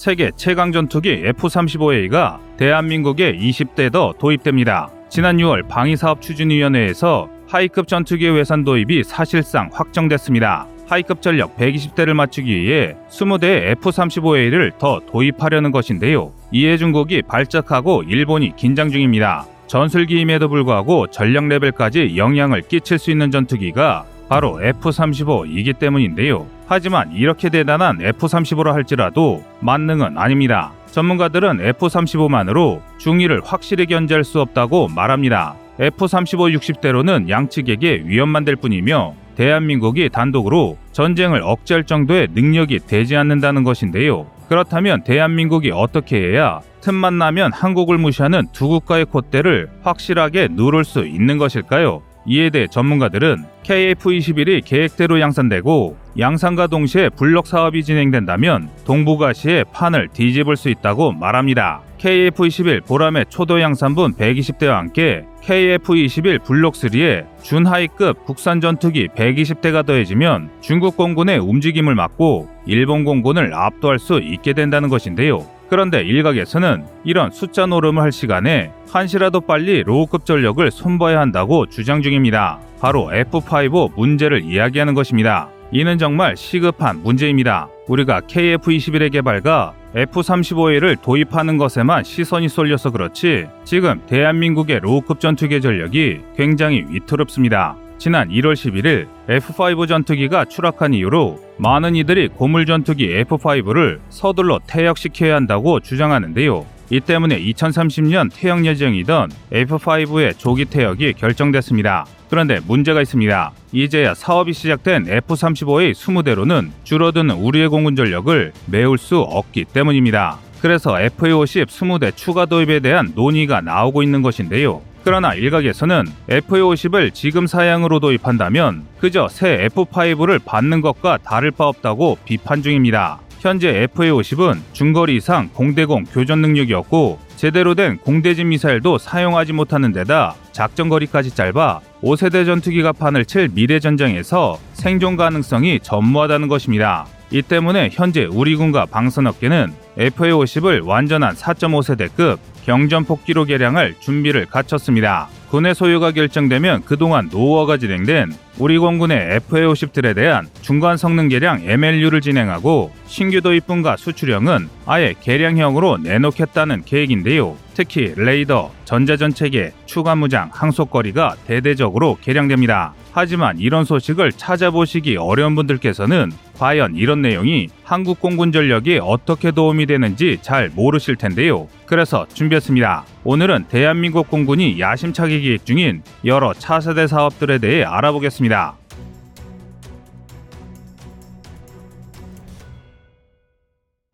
세계 최강 전투기 F-35A가 대한민국에 20대 더 도입됩니다. 지난 6월 방위사업 추진위원회에서 하이급 전투기 외산 도입이 사실상 확정됐습니다. 하이급 전력 120대를 맞추기 위해 20대의 F-35A를 더 도입하려는 것인데요. 이에 중국이 발작하고 일본이 긴장 중입니다. 전술기임에도 불구하고 전력 레벨까지 영향을 끼칠 수 있는 전투기가 바로 F-35이기 때문인데요. 하지만 이렇게 대단한 F-35라 할지라도 만능은 아닙니다. 전문가들은 F-35만으로 중위를 확실히 견제할 수 없다고 말합니다. F-35 60대로는 양측에게 위험만 될 뿐이며 대한민국이 단독으로 전쟁을 억제할 정도의 능력이 되지 않는다는 것인데요. 그렇다면 대한민국이 어떻게 해야 틈만 나면 한국을 무시하는 두 국가의 콧대를 확실하게 누를 수 있는 것일까요? 이에 대해 전문가들은 KF-21이 계획대로 양산되고 양산과 동시에 블록 사업이 진행된다면 동북아시의 판을 뒤집을 수 있다고 말합니다. KF-21 보람의 초도 양산분 120대와 함께 KF-21 블록 3에 준하이급 국산 전투기 120대가 더해지면 중국 공군의 움직임을 막고 일본 공군을 압도할 수 있게 된다는 것인데요. 그런데 일각에서는 이런 숫자 노름을 할 시간에 한시라도 빨리 low급 전력을 손봐야 한다고 주장 중입니다. 바로 F5 문제를 이야기하는 것입니다. 이는 정말 시급한 문제입니다. 우리가 KF-21의 개발과 F-35A를 도입하는 것에만 시선이 쏠려서 그렇지 지금 대한민국의 low급 전투기 전력이 굉장히 위태롭습니다. 지난 1월 11일 F5 전투기가 추락한 이후로 많은 이들이 고물 전투기 F5를 서둘러 퇴역시켜야 한다고 주장하는데요. 이 때문에 2030년 퇴역 예정이던 F5의 조기 퇴역이 결정됐습니다. 그런데 문제가 있습니다. 이제야 사업이 시작된 F-35의 20대로는 줄어드는 우리의 공군 전력을 메울 수 없기 때문입니다. 그래서 FA-50 20대 추가 도입에 대한 논의가 나오고 있는 것인데요. 그러나 일각에서는 FA50을 지금 사양으로 도입한다면 그저 새 F5를 받는 것과 다를 바 없다고 비판 중입니다. 현재 FA50은 중거리 이상 공대공 교전 능력이 없고 제대로 된 공대진 미사일도 사용하지 못하는 데다 작전 거리까지 짧아 5세대 전투기가 판을 칠 미래 전장에서 생존 가능성이 전무하다는 것입니다. 이 때문에 현재 우리 군과 방산업계는 FA50을 완전한 4.5세대급 경전폭 기로 개량할 준비를 갖췄습니다. 군의 소유가 결정되면 그동안 노후화가 진행된 우리 공군의 FA50들에 대한 중간 성능 개량 MLU를 진행하고 신규 도입분과 수출형은 아예 개량형으로 내놓겠다는 계획인데요. 특히 레이더, 전자전 체계, 추가 무장, 항속거리가 대대적으로 개량됩니다. 하지만 이런 소식을 찾아보시기 어려운 분들께서는 과연 이런 내용이 한국 공군 전력에 어떻게 도움이 되는지 잘 모르실 텐데요. 그래서 준비했습니다. 오늘은 대한민국 공군이 야심차게 기획 중인 여러 차세대 사업들에 대해 알아보겠습니다.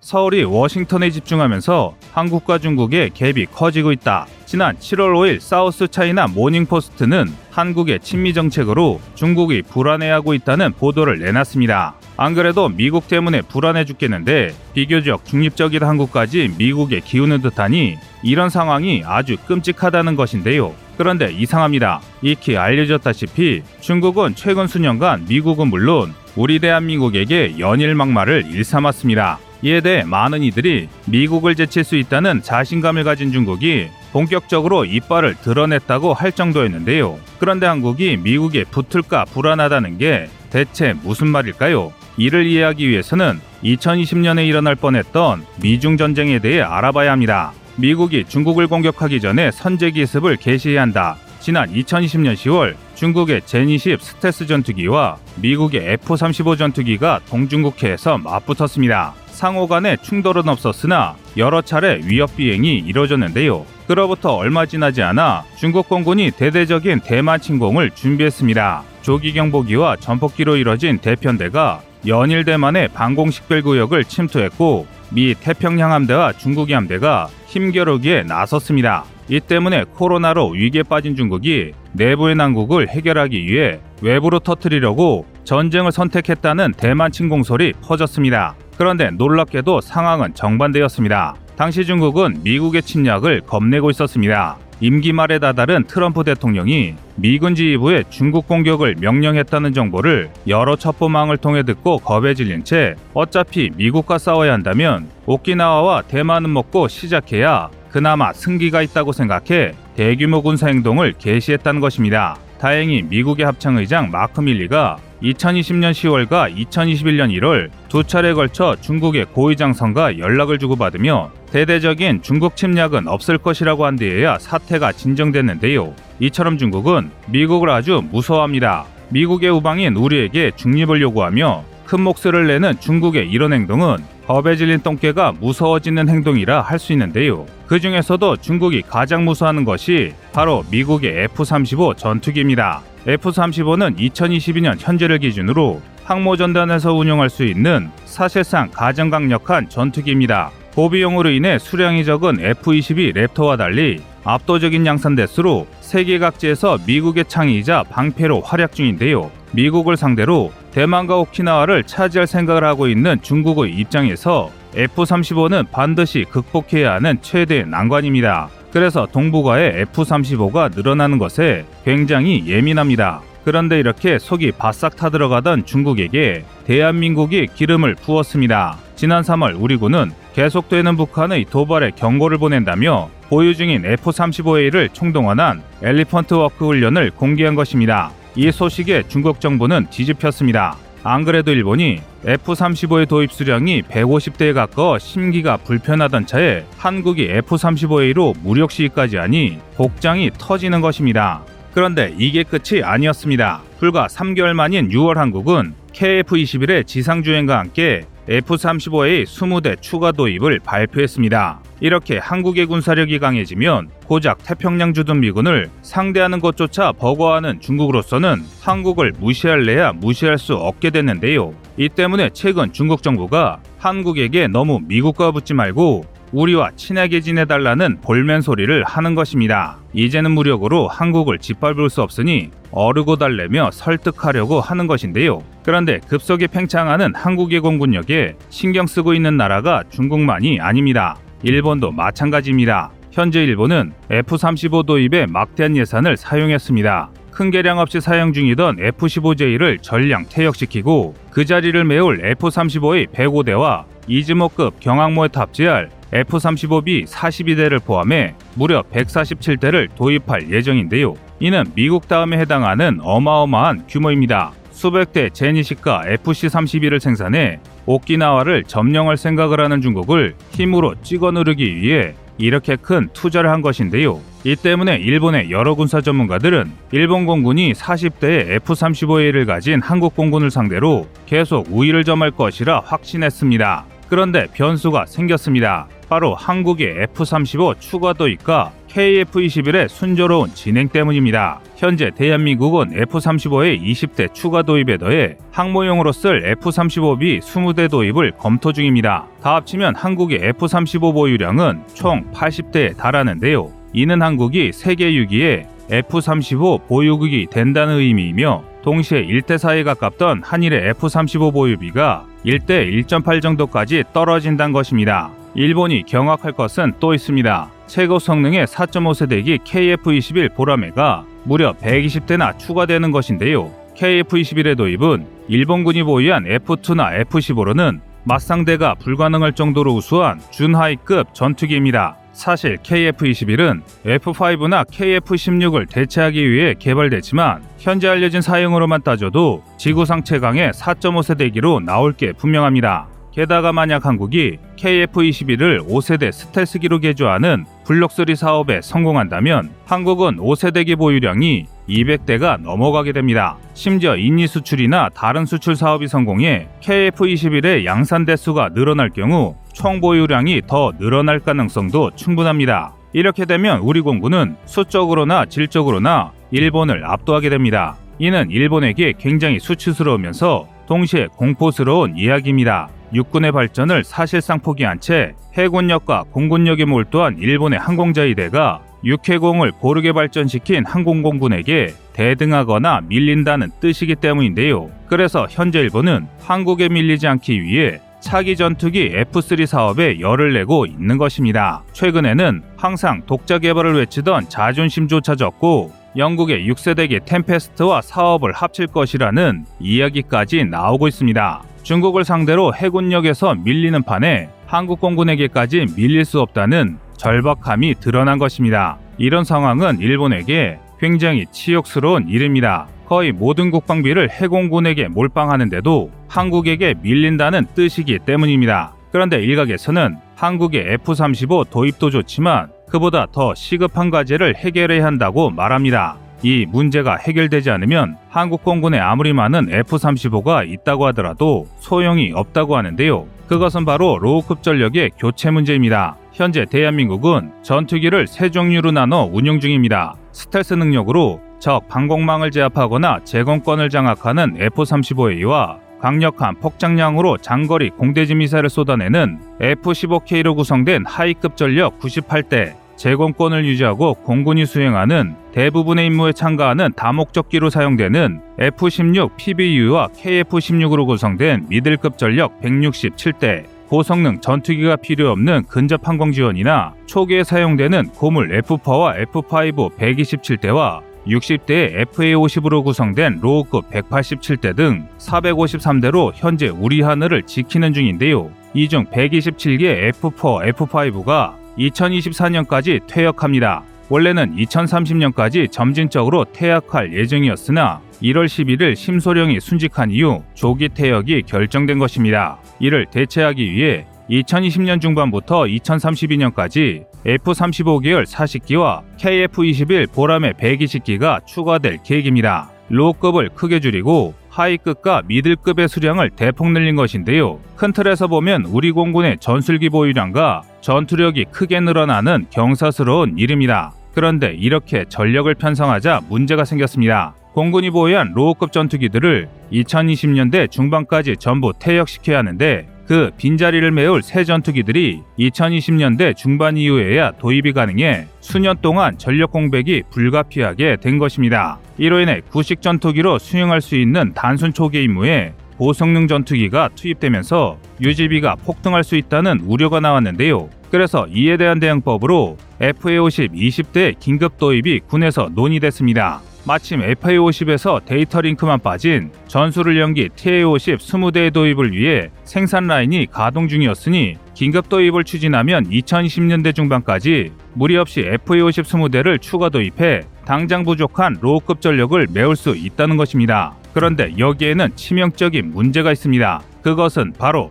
서울이 워싱턴에 집중하면서 한국과 중국의 갭이 커지고 있다. 지난 7월 5일 사우스 차이나 모닝포스트는 한국의 친미 정책으로 중국이 불안해하고 있다는 보도를 내놨습니다. 안 그래도 미국 때문에 불안해 죽겠는데 비교적 중립적인 한국까지 미국에 기우는 듯하니 이런 상황이 아주 끔찍하다는 것인데요. 그런데 이상합니다. 익히 알려졌다시피 중국은 최근 수년간 미국은 물론 우리 대한민국에게 연일 막말을 일삼았습니다. 이에 대해 많은 이들이 미국을 제칠 수 있다는 자신감을 가진 중국이 본격적으로 이빨을 드러냈다고 할 정도였는데요. 그런데 한국이 미국에 붙을까 불안하다는 게 대체 무슨 말일까요? 이를 이해하기 위해서는 2020년에 일어날 뻔했던 미중 전쟁에 대해 알아봐야 합니다. 미국이 중국을 공격하기 전에 선제 기습을 개시해야 한다. 지난 2020년 10월 중국의 제20 스텔스 전투기와 미국의 F-35 전투기가 동중국해에서 맞붙었습니다. 상호 간의 충돌은 없었으나 여러 차례 위협 비행이 이뤄졌는데요. 그로부터 얼마 지나지 않아 중국 공군이 대대적인 대만 침공을 준비했습니다. 조기 경보기와 전폭기로 이뤄진 대편대가 연일 대만의 방공 식별 구역을 침투했고 미 태평양 함대와 중국의 함대가 힘겨루기에 나섰습니다. 이 때문에 코로나로 위기에 빠진 중국이 내부의 난국을 해결하기 위해 외부로 터뜨리려고 전쟁을 선택했다는 대만 침공 설이 퍼졌습니다. 그런데 놀랍게도 상황은 정반대였습니다. 당시 중국은 미국의 침략을 겁내고 있었습니다. 임기 말에 다다른 트럼프 대통령이 미군 지휘부에 중국 공격을 명령했다는 정보를 여러 첩보망을 통해 듣고 겁에 질린 채 어차피 미국과 싸워야 한다면 오키나와와 대만은 먹고 시작해야 그나마 승기가 있다고 생각해 대규모 군사 행동을 개시했다는 것입니다. 다행히 미국의 합창의장 마크 밀리가 2020년 10월과 2021년 1월 두 차례 걸쳐 중국의 고위장성과 연락을 주고받으며 대대적인 중국 침략은 없을 것이라고 한 뒤에야 사태가 진정됐는데요. 이처럼 중국은 미국을 아주 무서워합니다. 미국의 우방인 우리에게 중립을 요구하며 큰 목소리를 내는 중국의 이런 행동은 겁에 질린 똥개가 무서워지는 행동이라 할 수 있는데요. 그 중에서도 중국이 가장 무서워하는 것이 바로 미국의 F-35 전투기입니다. F-35는 2022년 현재를 기준으로 항모전단에서 운용할 수 있는 사실상 가장 강력한 전투기입니다. 고비용으로 인해 수량이 적은 F-22 랩터와 달리 압도적인 양산 대수로 세계 각지에서 미국의 창의이자 방패로 활약 중인데요. 미국을 상대로 대만과 오키나와를 차지할 생각을 하고 있는 중국의 입장에서 F-35는 반드시 극복해야 하는 최대의 난관입니다. 그래서 동북아의 F-35가 늘어나는 것에 굉장히 예민합니다. 그런데 이렇게 속이 바싹 타들어가던 중국에게 대한민국이 기름을 부었습니다. 지난 3월 우리 군은 계속되는 북한의 도발에 경고를 보낸다며 보유 중인 F-35A를 총동원한 elephant walk 훈련을 공개한 것입니다. 이 소식에 중국 정부는 뒤집혔습니다. 안 그래도 일본이 F-35의 도입 수량이 150대에 가까워 심기가 불편하던 차에 한국이 F-35A로 무력 시위까지 하니 복장이 터지는 것입니다. 그런데 이게 끝이 아니었습니다. 불과 3개월 만인 6월 한국은 KF-21의 지상주행과 함께 F-35A 20대 추가 도입을 발표했습니다. 이렇게 한국의 군사력이 강해지면 고작 태평양 주둔 미군을 상대하는 것조차 버거워하는 중국으로서는 한국을 무시할래야 무시할 수 없게 됐는데요. 이 때문에 최근 중국 정부가 한국에게 너무 미국과 붙지 말고 우리와 친하게 지내달라는 볼멘 소리를 하는 것입니다. 이제는 무력으로 한국을 짓밟을 수 없으니 어르고 달래며 설득하려고 하는 것인데요. 그런데 급속히 팽창하는 한국의 공군력에 신경 쓰고 있는 나라가 중국만이 아닙니다. 일본도 마찬가지입니다. 현재 일본은 F-35 도입에 막대한 예산을 사용했습니다. 큰 개량 없이 사용 중이던 F-15J를 전량 퇴역시키고 그 자리를 메울 F-35의 105대와 이즈모급 경항모에 탑재할 F-35B 42대를 포함해 무려 147대를 도입할 예정인데요. 이는 미국 다음에 해당하는 어마어마한 규모입니다. 수백 대 제니시카 FC-32를 생산해 오키나와를 점령할 생각을 하는 중국을 힘으로 찍어 누르기 위해 이렇게 큰 투자를 한 것인데요. 이 때문에 일본의 여러 군사 전문가들은 일본 공군이 40대의 F-35A를 가진 한국 공군을 상대로 계속 우위를 점할 것이라 확신했습니다. 그런데 변수가 생겼습니다. 바로 한국의 F-35 추가 도입과 KF-21의 순조로운 진행 때문입니다. 현재 대한민국은 F-35의 20대 추가 도입에 더해 항모용으로 쓸 F-35B 20대 도입을 검토 중입니다. 다 합치면 한국의 F-35 보유량은 총 80대에 달하는데요. 이는 한국이 세계 6위의 F-35 보유국이 된다는 의미이며 동시에 1대 4에 가깝던 한일의 F-35 보유비가 1대 1.8 정도까지 떨어진다는 것입니다. 일본이 경악할 것은 또 있습니다. 최고 성능의 4.5세대기 KF-21 보라매가 무려 120대나 추가되는 것인데요. KF-21의 도입은 일본군이 보유한 F2나 F-15로는 맞상대가 불가능할 정도로 우수한 준하이급 전투기입니다. 사실 KF-21은 F5나 KF-16을 대체하기 위해 개발됐지만 현재 알려진 사용으로만 따져도 지구상 최강의 4.5세대기로 나올 게 분명합니다. 게다가 만약 한국이 KF-21을 5세대 스텔스기로 개조하는 블록3 사업에 성공한다면 한국은 5세대기 보유량이 200대가 넘어가게 됩니다. 심지어 인니 수출이나 다른 수출 사업이 성공해 KF-21의 양산 대수가 늘어날 경우 총 보유량이 더 늘어날 가능성도 충분합니다. 이렇게 되면 우리 공군은 수적으로나 질적으로나 일본을 압도하게 됩니다. 이는 일본에게 굉장히 수치스러우면서 동시에 공포스러운 이야기입니다. 육군의 발전을 사실상 포기한 채 해군력과 공군력에 몰두한 일본의 항공자위대가 육해공을 고르게 발전시킨 항공공군에게 대등하거나 밀린다는 뜻이기 때문인데요. 그래서 현재 일본은 한국에 밀리지 않기 위해 차기 전투기 F3 사업에 열을 내고 있는 것입니다. 최근에는 항상 독자 개발을 외치던 자존심조차 졌고 영국의 6세대기 템페스트와 사업을 합칠 것이라는 이야기까지 나오고 있습니다. 중국을 상대로 해군력에서 밀리는 판에 한국 공군에게까지 밀릴 수 없다는 절박함이 드러난 것입니다. 이런 상황은 일본에게 굉장히 치욕스러운 일입니다. 거의 모든 국방비를 해공군에게 몰빵하는데도 한국에게 밀린다는 뜻이기 때문입니다. 그런데 일각에서는 한국의 F-35 도입도 좋지만 그보다 더 시급한 과제를 해결해야 한다고 말합니다. 이 문제가 해결되지 않으면 한국 공군에 아무리 많은 F-35가 있다고 하더라도 소용이 없다고 하는데요. 그것은 바로 low급 전력의 교체 문제입니다. 현재 대한민국은 전투기를 세 종류로 나눠 운용 중입니다. 스텔스 능력으로 적 방공망을 제압하거나 제공권을 장악하는 F-35A와 강력한 폭장량으로 장거리 공대지 미사일을 쏟아내는 F-15K로 구성된 high급 전력 98대, 제공권을 유지하고 공군이 수행하는 대부분의 임무에 참가하는 다목적기로 사용되는 F-16 PBU와 KF-16으로 구성된 미들급 전력 167대, 고성능 전투기가 필요 없는 근접 항공 지원이나 초기에 사용되는 고물 F4와 F5 127대와 60대의 FA50으로 구성된 로우급 187대 등 453대로 현재 우리 하늘을 지키는 중인데요. 이 중 127개 F4, F5가 2024년까지 퇴역합니다. 원래는 2030년까지 점진적으로 퇴역할 예정이었으나 1월 11일 심소령이 순직한 이후 조기 퇴역이 결정된 것입니다. 이를 대체하기 위해 2020년 중반부터 2032년까지 F-35 계열 40기와 KF-21 보라매 120기가 추가될 계획입니다. low급을 크게 줄이고 high급과 middle급의 수량을 대폭 늘린 것인데요. 큰 틀에서 보면 우리 공군의 전술기 보유량과 전투력이 크게 늘어나는 경사스러운 일입니다. 그런데 이렇게 전력을 편성하자 문제가 생겼습니다. 공군이 보유한 low급 전투기들을 2020년대 중반까지 전부 퇴역시켜야 하는데 그 빈자리를 메울 새 전투기들이 2020년대 중반 이후에야 도입이 가능해 수년 동안 전력 공백이 불가피하게 된 것입니다. 이로 인해 구식 전투기로 수행할 수 있는 단순 초계 임무에 고성능 전투기가 투입되면서 유지비가 폭등할 수 있다는 우려가 나왔는데요. 그래서 이에 대한 대응법으로 FA50 20대 긴급 도입이 군에서 논의됐습니다. 마침 FA50에서 data link만 빠진 전술훈련기 TA50 20대 도입을 위해 생산 라인이 가동 중이었으니 긴급 도입을 추진하면 2020년대 중반까지 무리 없이 FA50 20대를 추가 도입해 당장 부족한 low급 전력을 메울 수 있다는 것입니다. 그런데 여기에는 치명적인 문제가 있습니다. 그것은 바로